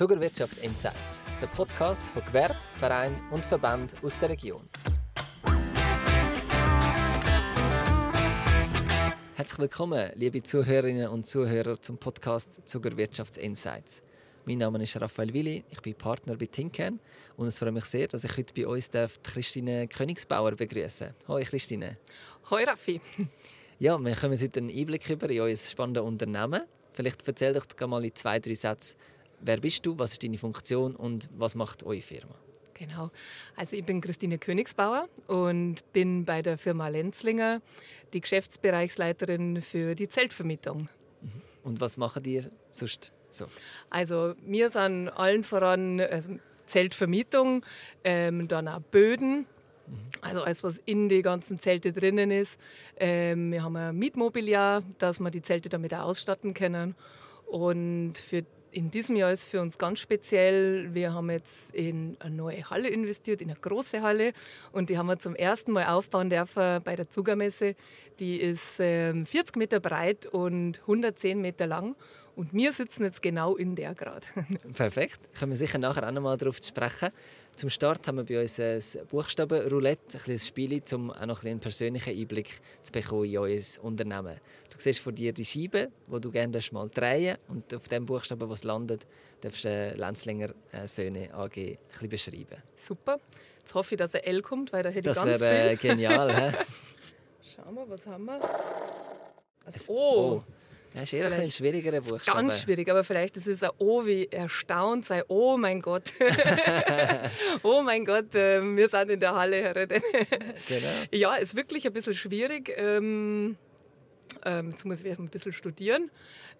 Zuckerwirtschaftsinsights, der Podcast von Gewerbe, Verein und Verband aus der Region. Herzlich willkommen, liebe Zuhörerinnen und Zuhörer zum Podcast Zuckerwirtschaftsinsights. Mein Name ist Raphael Willi, ich bin Partner bei Tinkern und es freut mich sehr, dass ich heute bei uns darf Christine Königsbauer begrüßen. Hallo Christine. Hallo Raffi. Ja, wir kommen heute einen Einblick über in euer spannendes Unternehmen. Vielleicht erzähl doch mal in zwei, drei Sätzen, wer bist du, was ist deine Funktion und was macht eure Firma? Genau. Also ich bin Christine Königsbauer und bin bei der Firma Lenzlinger die Geschäftsbereichsleiterin für die Zeltvermietung. Mhm. Und was machen ihr sonst so? Also wir sind allen voran also Zeltvermietung, ähm, dann auch Böden, also alles, was in die ganzen Zelte drinnen ist. Ähm, wir haben ein Mietmobiliar, dass wir die Zelte damit auch ausstatten können. Und für in diesem Jahr ist für uns ganz speziell, wir haben jetzt in eine neue Halle investiert, in eine große Halle und die haben wir zum ersten Mal aufbauen dürfen bei der Zugermesse. Die ist 40 ähm, Meter breit und 110 Meter lang und wir sitzen jetzt genau in der gerade. Perfekt, können wir sicher nachher auch noch mal darauf sprechen. Zum Start haben wir bei uns ein Buchstabenroulette, ein kleines Spiel, um auch noch einen persönlichen Einblick zu bekommen in euer Unternehmen. Du siehst vor dir die Scheibe, wo du gerne mal drehen und auf dem Buchstaben, was landet, darfst du äh, Lenzlinger äh, Söhne AG ein bisschen beschreiben. Super. Jetzt hoffe ich, dass ein L kommt, weil da hätte das ich ganz wäre, viel. Äh, genial. Schauen wir, was haben wir? Also, oh. oh. Ja, ist eher ein schwierigerer Buchstabe. Ganz schwierig, aber vielleicht ist es ein O wie erstaunt sei. Oh mein Gott. oh mein Gott, äh, wir sind in der Halle. Herr genau. Ja, ist wirklich ein bisschen schwierig. Ähm, ähm, jetzt muss ich ein bisschen studieren.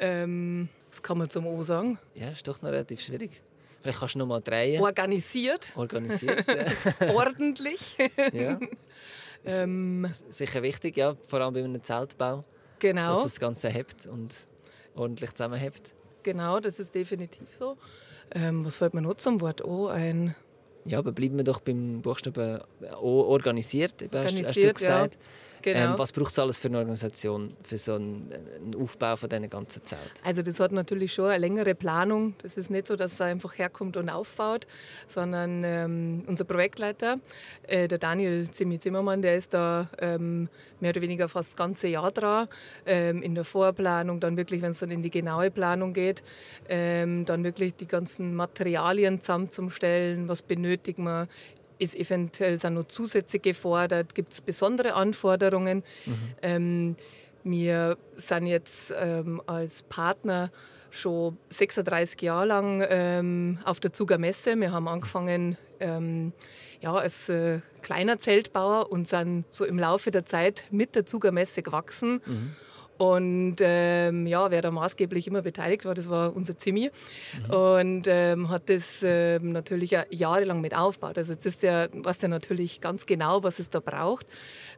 Ähm, was kann man zum O sagen? Ja, ist doch noch relativ schwierig. Vielleicht kannst du noch mal drehen. Organisiert. Organisiert. Ja. Ordentlich. ja. Ähm, Sicher wichtig, ja, vor allem bei einem Zeltbau. Genau. Dass das Ganze hebt und ordentlich zusammenhebt. Genau, das ist definitiv so. Ähm, was fällt mir noch zum Wort O ein? Ja, aber bleiben wir doch beim Buchstaben O organisiert, organisiert hast du gesagt. Ja. Genau. Ähm, was braucht es alles für eine Organisation, für so einen, einen Aufbau von diesen ganzen Zelt? Also das hat natürlich schon eine längere Planung. Das ist nicht so, dass er einfach herkommt und aufbaut, sondern ähm, unser Projektleiter, äh, der Daniel Zimmi Zimmermann, der ist da ähm, mehr oder weniger fast das ganze Jahr dran, ähm, in der Vorplanung, dann wirklich, wenn es dann in die genaue Planung geht, ähm, dann wirklich die ganzen Materialien zusammenzustellen, was benötigt man ist eventuell sind noch zusätzlich gefordert, gibt es besondere Anforderungen. Mhm. Ähm, wir sind jetzt ähm, als Partner schon 36 Jahre lang ähm, auf der Zuger Messe. Wir haben angefangen ähm, ja, als äh, kleiner Zeltbauer und sind so im Laufe der Zeit mit der Zuger Messe gewachsen. Mhm. Und ähm, ja, wer da maßgeblich immer beteiligt war, das war unser Zimmi. Mhm. Und ähm, hat das ähm, natürlich jahrelang mit aufgebaut. Also jetzt ist der, weiß der natürlich ganz genau, was es da braucht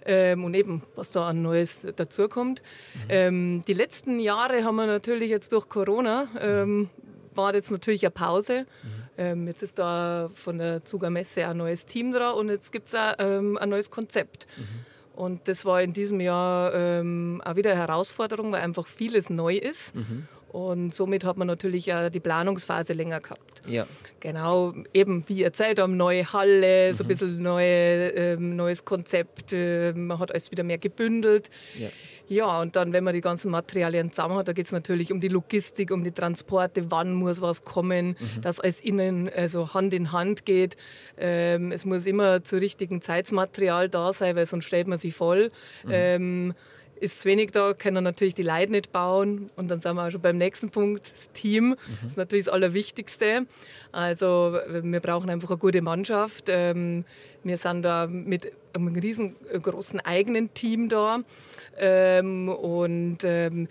ähm, und eben, was da an Neues dazukommt. Mhm. Ähm, die letzten Jahre haben wir natürlich jetzt durch Corona, ähm, war jetzt natürlich eine Pause. Mhm. jetzt ist da von der Zuger Messe ein neues Team dran und jetzt gibt es ein neues Konzept. Mhm. Und das war in diesem Jahr ähm, auch wieder eine Herausforderung, weil einfach vieles neu ist. Mhm. Und somit hat man natürlich auch die Planungsphase länger gehabt. Ja. Genau, eben wie erzählt haben, neue Halle, mhm. so ein bisschen neue, ähm, neues Konzept. Äh, man hat alles wieder mehr gebündelt. Ja. Ja, und dann, wenn man die ganzen Materialien zusammen hat, da geht es natürlich um die Logistik, um die Transporte, wann muss was kommen, mhm. dass alles innen, also Hand in Hand geht. Ähm, es muss immer zur richtigen Zeitmaterial da sein, weil sonst stellt man sich voll. Mhm. Ähm, ist wenig da, können natürlich die Leute nicht bauen. Und dann sind wir auch schon beim nächsten Punkt, das Team. Mhm. Das ist natürlich das Allerwichtigste. Also wir brauchen einfach eine gute Mannschaft. Ähm, wir sind da mit einem riesengroßen eigenen Team da. Ähm, und ähm,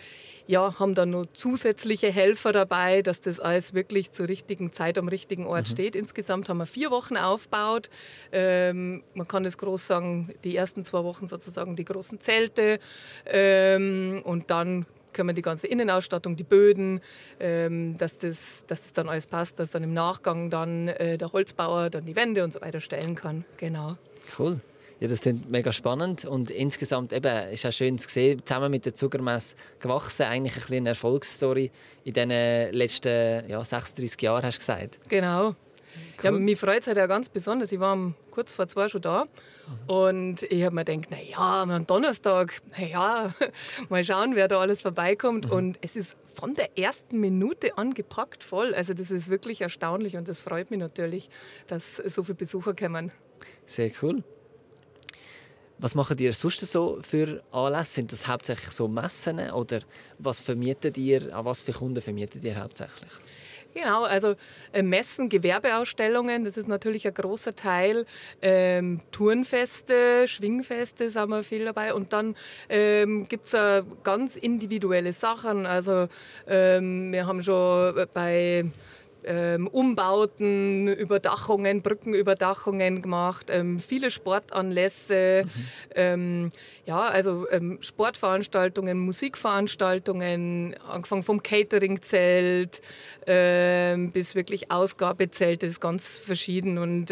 ja, haben dann noch zusätzliche Helfer dabei, dass das alles wirklich zur richtigen Zeit am richtigen Ort mhm. steht. Insgesamt haben wir vier Wochen aufgebaut. Ähm, man kann es groß sagen, die ersten zwei Wochen sozusagen die großen Zelte ähm, und dann können wir die ganze Innenausstattung, die Böden, ähm, dass, das, dass das dann alles passt, dass dann im Nachgang dann äh, der Holzbauer dann die Wände und so weiter stellen kann. Genau. Cool. Ja, das klingt mega spannend und insgesamt eben ist auch schön zu sehen, zusammen mit der Zuckermesse gewachsen, eigentlich ein bisschen eine Erfolgsstory in den letzten ja, 36 Jahren, hast du gesagt. Genau. Cool. Ja, mich freut es halt auch ganz besonders. Ich war kurz vor zwei schon da mhm. und ich habe mir gedacht, naja, am Donnerstag, naja, mal schauen, wer da alles vorbeikommt. Mhm. Und es ist von der ersten Minute an gepackt voll. Also das ist wirklich erstaunlich und das freut mich natürlich, dass so viele Besucher kommen. Sehr cool. Was machen ihr sonst so für Anlässe? Sind das hauptsächlich so Messen oder was vermietet ihr, an was für Kunden vermietet ihr hauptsächlich? Genau, also äh, Messen, Gewerbeausstellungen, das ist natürlich ein großer Teil. Ähm, Turnfeste, Schwingfeste sind wir viel dabei. Und dann ähm, gibt es äh, ganz individuelle Sachen. Also ähm, wir haben schon bei ähm, Umbauten, Überdachungen, Brückenüberdachungen gemacht, ähm, viele Sportanlässe, mhm. ähm, ja, also Sportveranstaltungen, Musikveranstaltungen, angefangen vom Cateringzelt bis wirklich Ausgabezelte, das ist ganz verschieden und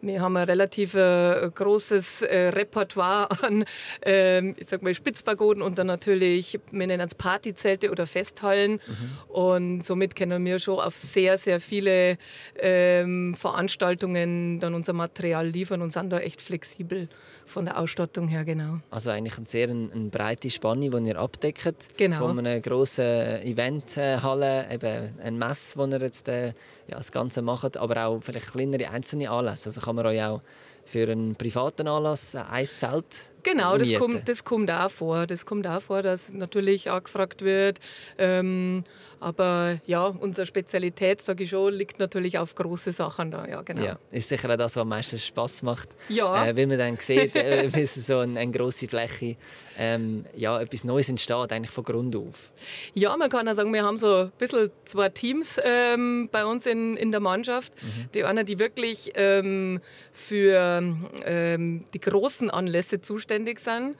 wir haben ein relativ äh, großes äh, Repertoire an, äh, ich sag mal, Spitzpagoden und dann natürlich, wir nennen es Partyzelte oder Festhallen. Mhm. Und somit können wir schon auf sehr, sehr viele ähm, Veranstaltungen dann unser Material liefern und sind da echt flexibel von der Ausstattung her, genau. Also eigentlich eine sehr eine, eine breite Spanne, die ihr abdeckt. Genau. Von einer grossen Eventhalle, eben ein Mess, wo ihr jetzt äh, ja, das Ganze macht, aber auch vielleicht kleinere einzelne Anlässe. Also kann man euch auch für einen privaten Anlass ein Zelt Genau, das kommt, das kommt auch vor. Das kommt auch vor, dass natürlich angefragt wird. Ähm, aber ja, unsere Spezialität, sage ich schon, liegt natürlich auf große Sachen da. Ja, genau. Ja, ist sicher auch das, was am meisten Spaß macht. Ja. Äh, weil man dann sieht, äh, wie so eine, eine grosse Fläche ähm, ja, etwas Neues entsteht, eigentlich von Grund auf. Ja, man kann auch sagen, wir haben so ein bisschen zwei Teams ähm, bei uns in, in der Mannschaft. Mhm. Die eine, die wirklich ähm, für ähm, die großen Anlässe zuständig sind.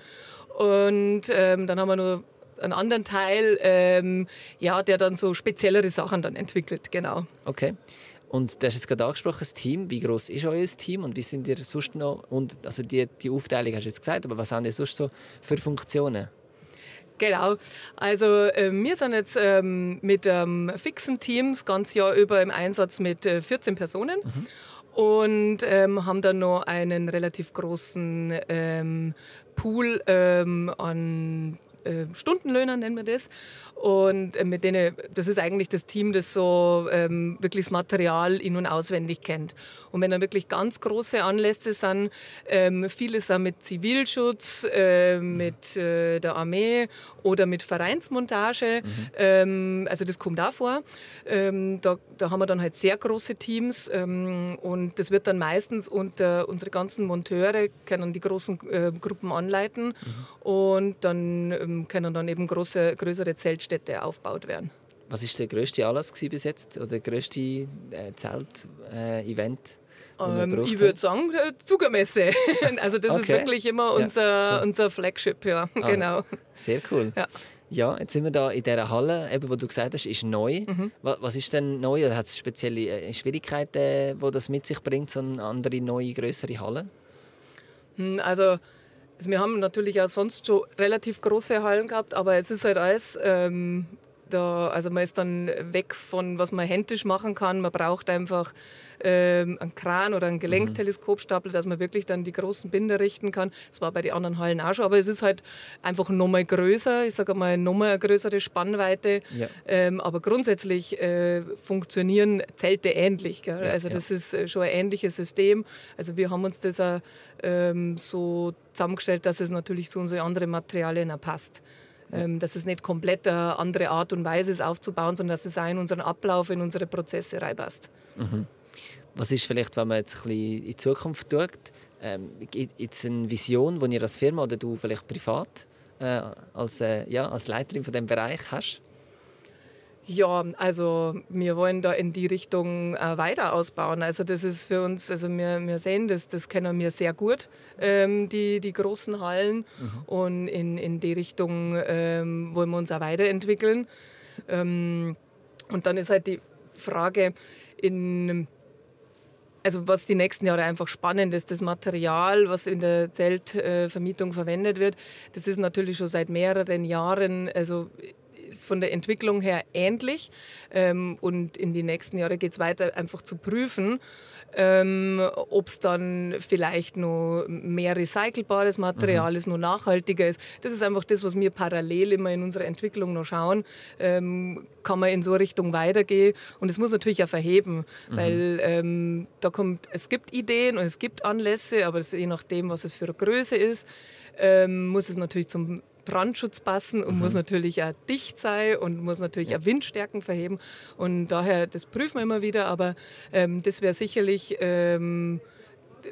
Und ähm, dann haben wir noch einen anderen Teil, ähm, ja, der dann so speziellere Sachen dann entwickelt, genau. Okay. Und das ist gerade angesprochen, das Team. Wie groß ist euer Team und wie sind ihr sonst noch? Und also die, die Aufteilung hast du jetzt gesagt, aber was haben ihr sonst so für Funktionen? Genau. Also äh, wir sind jetzt ähm, mit ähm, fixen Team das ganze Jahr über im Einsatz mit äh, 14 Personen. Mhm. Und ähm, haben dann noch einen relativ großen ähm, Pool ähm, an äh, Stundenlöhnern, nennen wir das. Und äh, mit denen, das ist eigentlich das Team, das so ähm, wirklich das Material in- und auswendig kennt. Und wenn dann wirklich ganz große Anlässe sind, ähm, viele sind mit Zivilschutz, äh, mit äh, der Armee oder mit Vereinsmontage, mhm. ähm, also das kommt auch vor. Ähm, da, da haben wir dann halt sehr große Teams ähm, und das wird dann meistens unter unsere ganzen Monteure können die großen äh, Gruppen anleiten mhm. und dann ähm, können dann eben große, größere Zelt Städte aufgebaut werden. Was ist der größte Anlass bis jetzt oder der größte äh, Zelt-Event? Äh, ähm, ich würde sagen, Zugermesse. also das okay. ist wirklich immer unser, ja. unser Flagship, ja, ah, genau. Sehr cool. Ja. Ja, jetzt sind wir da in dieser Halle, eben, wo du gesagt hast, ist neu. Mhm. Was, was, ist denn neu? Oder hat es spezielle äh, Schwierigkeiten, die das mit sich bringt, so eine andere, neue, größere Halle? Hm, also also wir haben natürlich auch sonst schon relativ große Hallen gehabt, aber es ist halt alles, ähm, da, also man ist dann weg von, was man händisch machen kann. Man braucht einfach ähm, einen Kran oder einen Gelenkteleskopstapel, dass man wirklich dann die großen Binder richten kann. Das war bei den anderen Hallen auch schon, aber es ist halt einfach nochmal größer. Ich sage mal, nochmal eine größere Spannweite. Ja. Ähm, aber grundsätzlich äh, funktionieren Zelte ähnlich. Ja, also das ja. ist äh, schon ein ähnliches System. Also wir haben uns das auch ähm, so zusammengestellt, dass es natürlich zu unseren anderen Materialien auch passt. Ähm, dass es nicht komplett eine andere Art und Weise ist aufzubauen, sondern dass es auch in unseren Ablauf, in unsere Prozesse reinpasst. Mhm. Was ist vielleicht, wenn man jetzt ein bisschen in die Zukunft schaut, ähm, jetzt eine Vision, die ihr als Firma oder du vielleicht privat äh, als, äh, ja, als Leiterin von dem Bereich hast? Ja, also wir wollen da in die Richtung äh, weiter ausbauen. Also das ist für uns, also wir, wir sehen das, das kennen wir sehr gut, ähm, die, die großen Hallen. Mhm. Und in, in die Richtung ähm, wollen wir uns auch weiterentwickeln. Ähm, und dann ist halt die Frage, in also was die nächsten Jahre einfach spannend ist, das Material, was in der Zeltvermietung verwendet wird, das ist natürlich schon seit mehreren Jahren, also von der Entwicklung her ähnlich. Ähm, und in die nächsten Jahre geht es weiter, einfach zu prüfen, ähm, ob es dann vielleicht noch mehr recycelbares Material mhm. ist, noch nachhaltiger ist. Das ist einfach das, was wir parallel immer in unserer Entwicklung noch schauen. Ähm, kann man in so Richtung weitergehen? Und es muss natürlich auch verheben, mhm. weil ähm, da kommt, es gibt Ideen und es gibt Anlässe, aber je nachdem, was es für eine Größe ist, ähm, muss es natürlich zum Brandschutz passen und mhm. muss natürlich auch dicht sein und muss natürlich ja. auch Windstärken verheben. Und daher, das prüfen wir immer wieder, aber ähm, das wäre sicherlich ähm,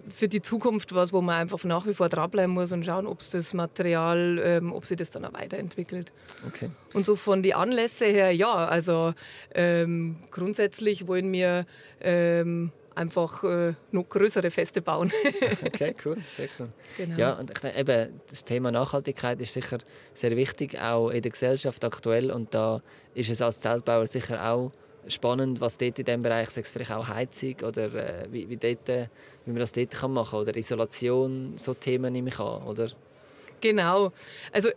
für die Zukunft was, wo man einfach nach wie vor dranbleiben muss und schauen, ob es das Material, ähm, ob sich das dann auch weiterentwickelt. Okay. Und so von den Anlässen her, ja, also ähm, grundsätzlich wollen wir ähm, einfach äh, noch größere Feste bauen. okay, cool, sehr cool. Genau. Ja, und ich denke, eben, das Thema Nachhaltigkeit ist sicher sehr wichtig, auch in der Gesellschaft aktuell. Und da ist es als Zeltbauer sicher auch spannend, was dort in diesem Bereich, sei es vielleicht auch Heizung oder äh, wie, wie, dort, wie man das dort kann machen kann. Oder Isolation, so Themen nehme ich an, oder? Genau. Also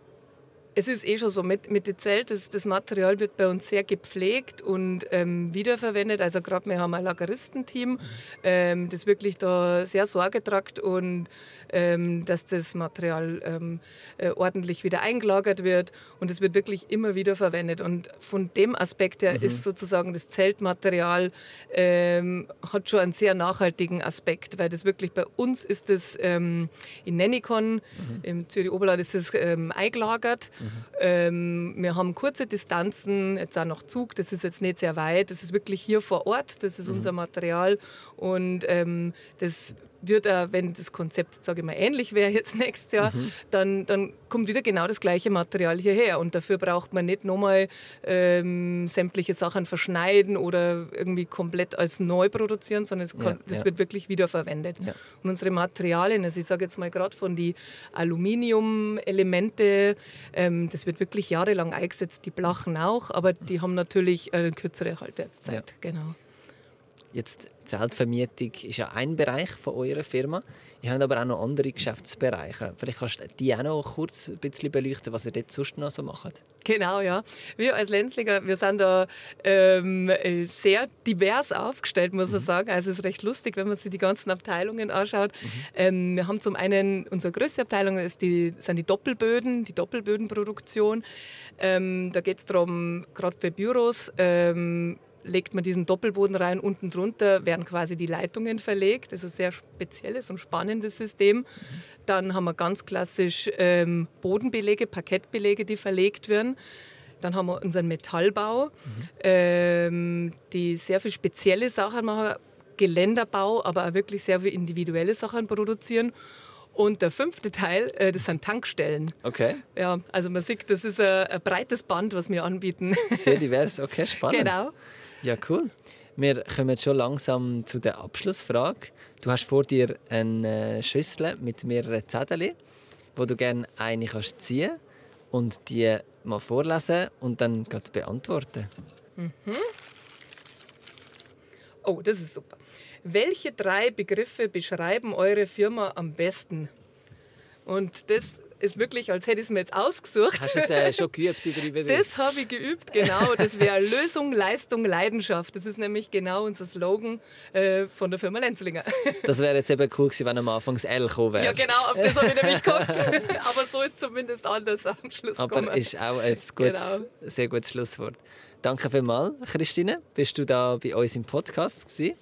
es ist eh schon so, mit, mit dem Zelt, das, das Material wird bei uns sehr gepflegt und ähm, wiederverwendet. Also gerade wir haben ein Lageristenteam, ähm, das wirklich da sehr Sorge tragt und ähm, dass das Material ähm, äh, ordentlich wieder eingelagert wird und es wird wirklich immer wieder verwendet. Und von dem Aspekt her mhm. ist sozusagen das Zeltmaterial ähm, hat schon einen sehr nachhaltigen Aspekt, weil das wirklich bei uns ist das ähm, in Nennikon, mhm. im Zürich Oberland ist das eingelagert. Mhm. Ähm, wir haben kurze Distanzen, jetzt auch noch Zug, das ist jetzt nicht sehr weit, das ist wirklich hier vor Ort, das ist mhm. unser Material und ähm, das wird er, wenn das Konzept, sage ich mal, ähnlich wäre jetzt nächstes Jahr, mhm. dann, dann kommt wieder genau das gleiche Material hierher. Und dafür braucht man nicht nochmal ähm, sämtliche Sachen verschneiden oder irgendwie komplett als neu produzieren, sondern es kann, ja, das ja. wird wirklich wiederverwendet. Ja. Und unsere Materialien, also ich sage jetzt mal gerade von die Aluminium-Elemente, ähm, das wird wirklich jahrelang eingesetzt, die Blachen auch, aber die haben natürlich eine kürzere Halbwertszeit. Genau. Jetzt Zeltvermietung ist ja ein Bereich von eurer Firma. Ihr habt aber auch noch andere Geschäftsbereiche. Vielleicht kannst du die auch noch kurz ein bisschen beleuchten, was ihr dort sonst noch so macht. Genau, ja. Wir als Lenzlinger, wir sind da ähm, sehr divers aufgestellt, muss man mhm. sagen. Also es ist recht lustig, wenn man sich die ganzen Abteilungen anschaut. Mhm. Ähm, wir haben zum einen, unsere größte Abteilung ist die, sind die Doppelböden, die Doppelbödenproduktion. Ähm, da geht es darum, gerade für Büros, ähm, legt man diesen Doppelboden rein. Unten drunter werden quasi die Leitungen verlegt. Das ist ein sehr spezielles und spannendes System. Dann haben wir ganz klassisch ähm, Bodenbelege, Parkettbelege, die verlegt werden. Dann haben wir unseren Metallbau, mhm. ähm, die sehr viel spezielle Sachen machen, Geländerbau, aber auch wirklich sehr viele individuelle Sachen produzieren. Und der fünfte Teil, äh, das sind Tankstellen. Okay. Ja, also man sieht, das ist ein, ein breites Band, was wir anbieten. Sehr divers, okay, spannend. Genau. Ja, cool. Wir kommen schon langsam zu der Abschlussfrage. Du hast vor dir eine Schüssel mit mehreren Zetteln, wo du gerne eine kannst ziehen und die mal vorlesen und dann beantworten. Mhm. Oh, das ist super. Welche drei Begriffe beschreiben eure Firma am besten? Und das ist wirklich, als hätte ich es mir jetzt ausgesucht. Hast du es äh, schon geübt? Über das habe ich geübt, genau. Das wäre Lösung, Leistung, Leidenschaft. Das ist nämlich genau unser Slogan äh, von der Firma Lenzlinger. Das wäre jetzt eben cool gewesen, wenn am Anfang das L gekommen wäre. Ja, genau, auf das habe ich nämlich gehofft. Aber so ist es zumindest anders am Schluss Aber gekommen. ist auch ein gutes, genau. sehr gutes Schlusswort. Danke vielmals, Christine. Bist du da bei uns im Podcast gewesen?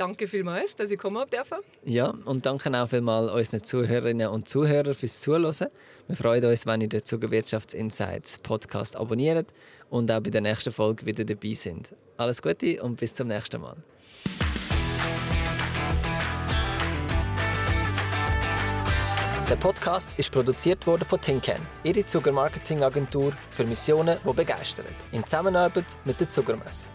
Danke vielmals, dass ich kommen dürfen. Ja, und danke auch vielmals unseren Zuhörerinnen und Zuhörern fürs Zuhören. Wir freuen uns, wenn ihr den Zuckerwirtschaftsinsights Podcast abonniert und auch bei der nächsten Folge wieder dabei sind. Alles Gute und bis zum nächsten Mal. Der Podcast ist produziert worden von Tinken, ihre Zuckermarketingagentur für Missionen, die begeistern. In Zusammenarbeit mit der Zuckermesse.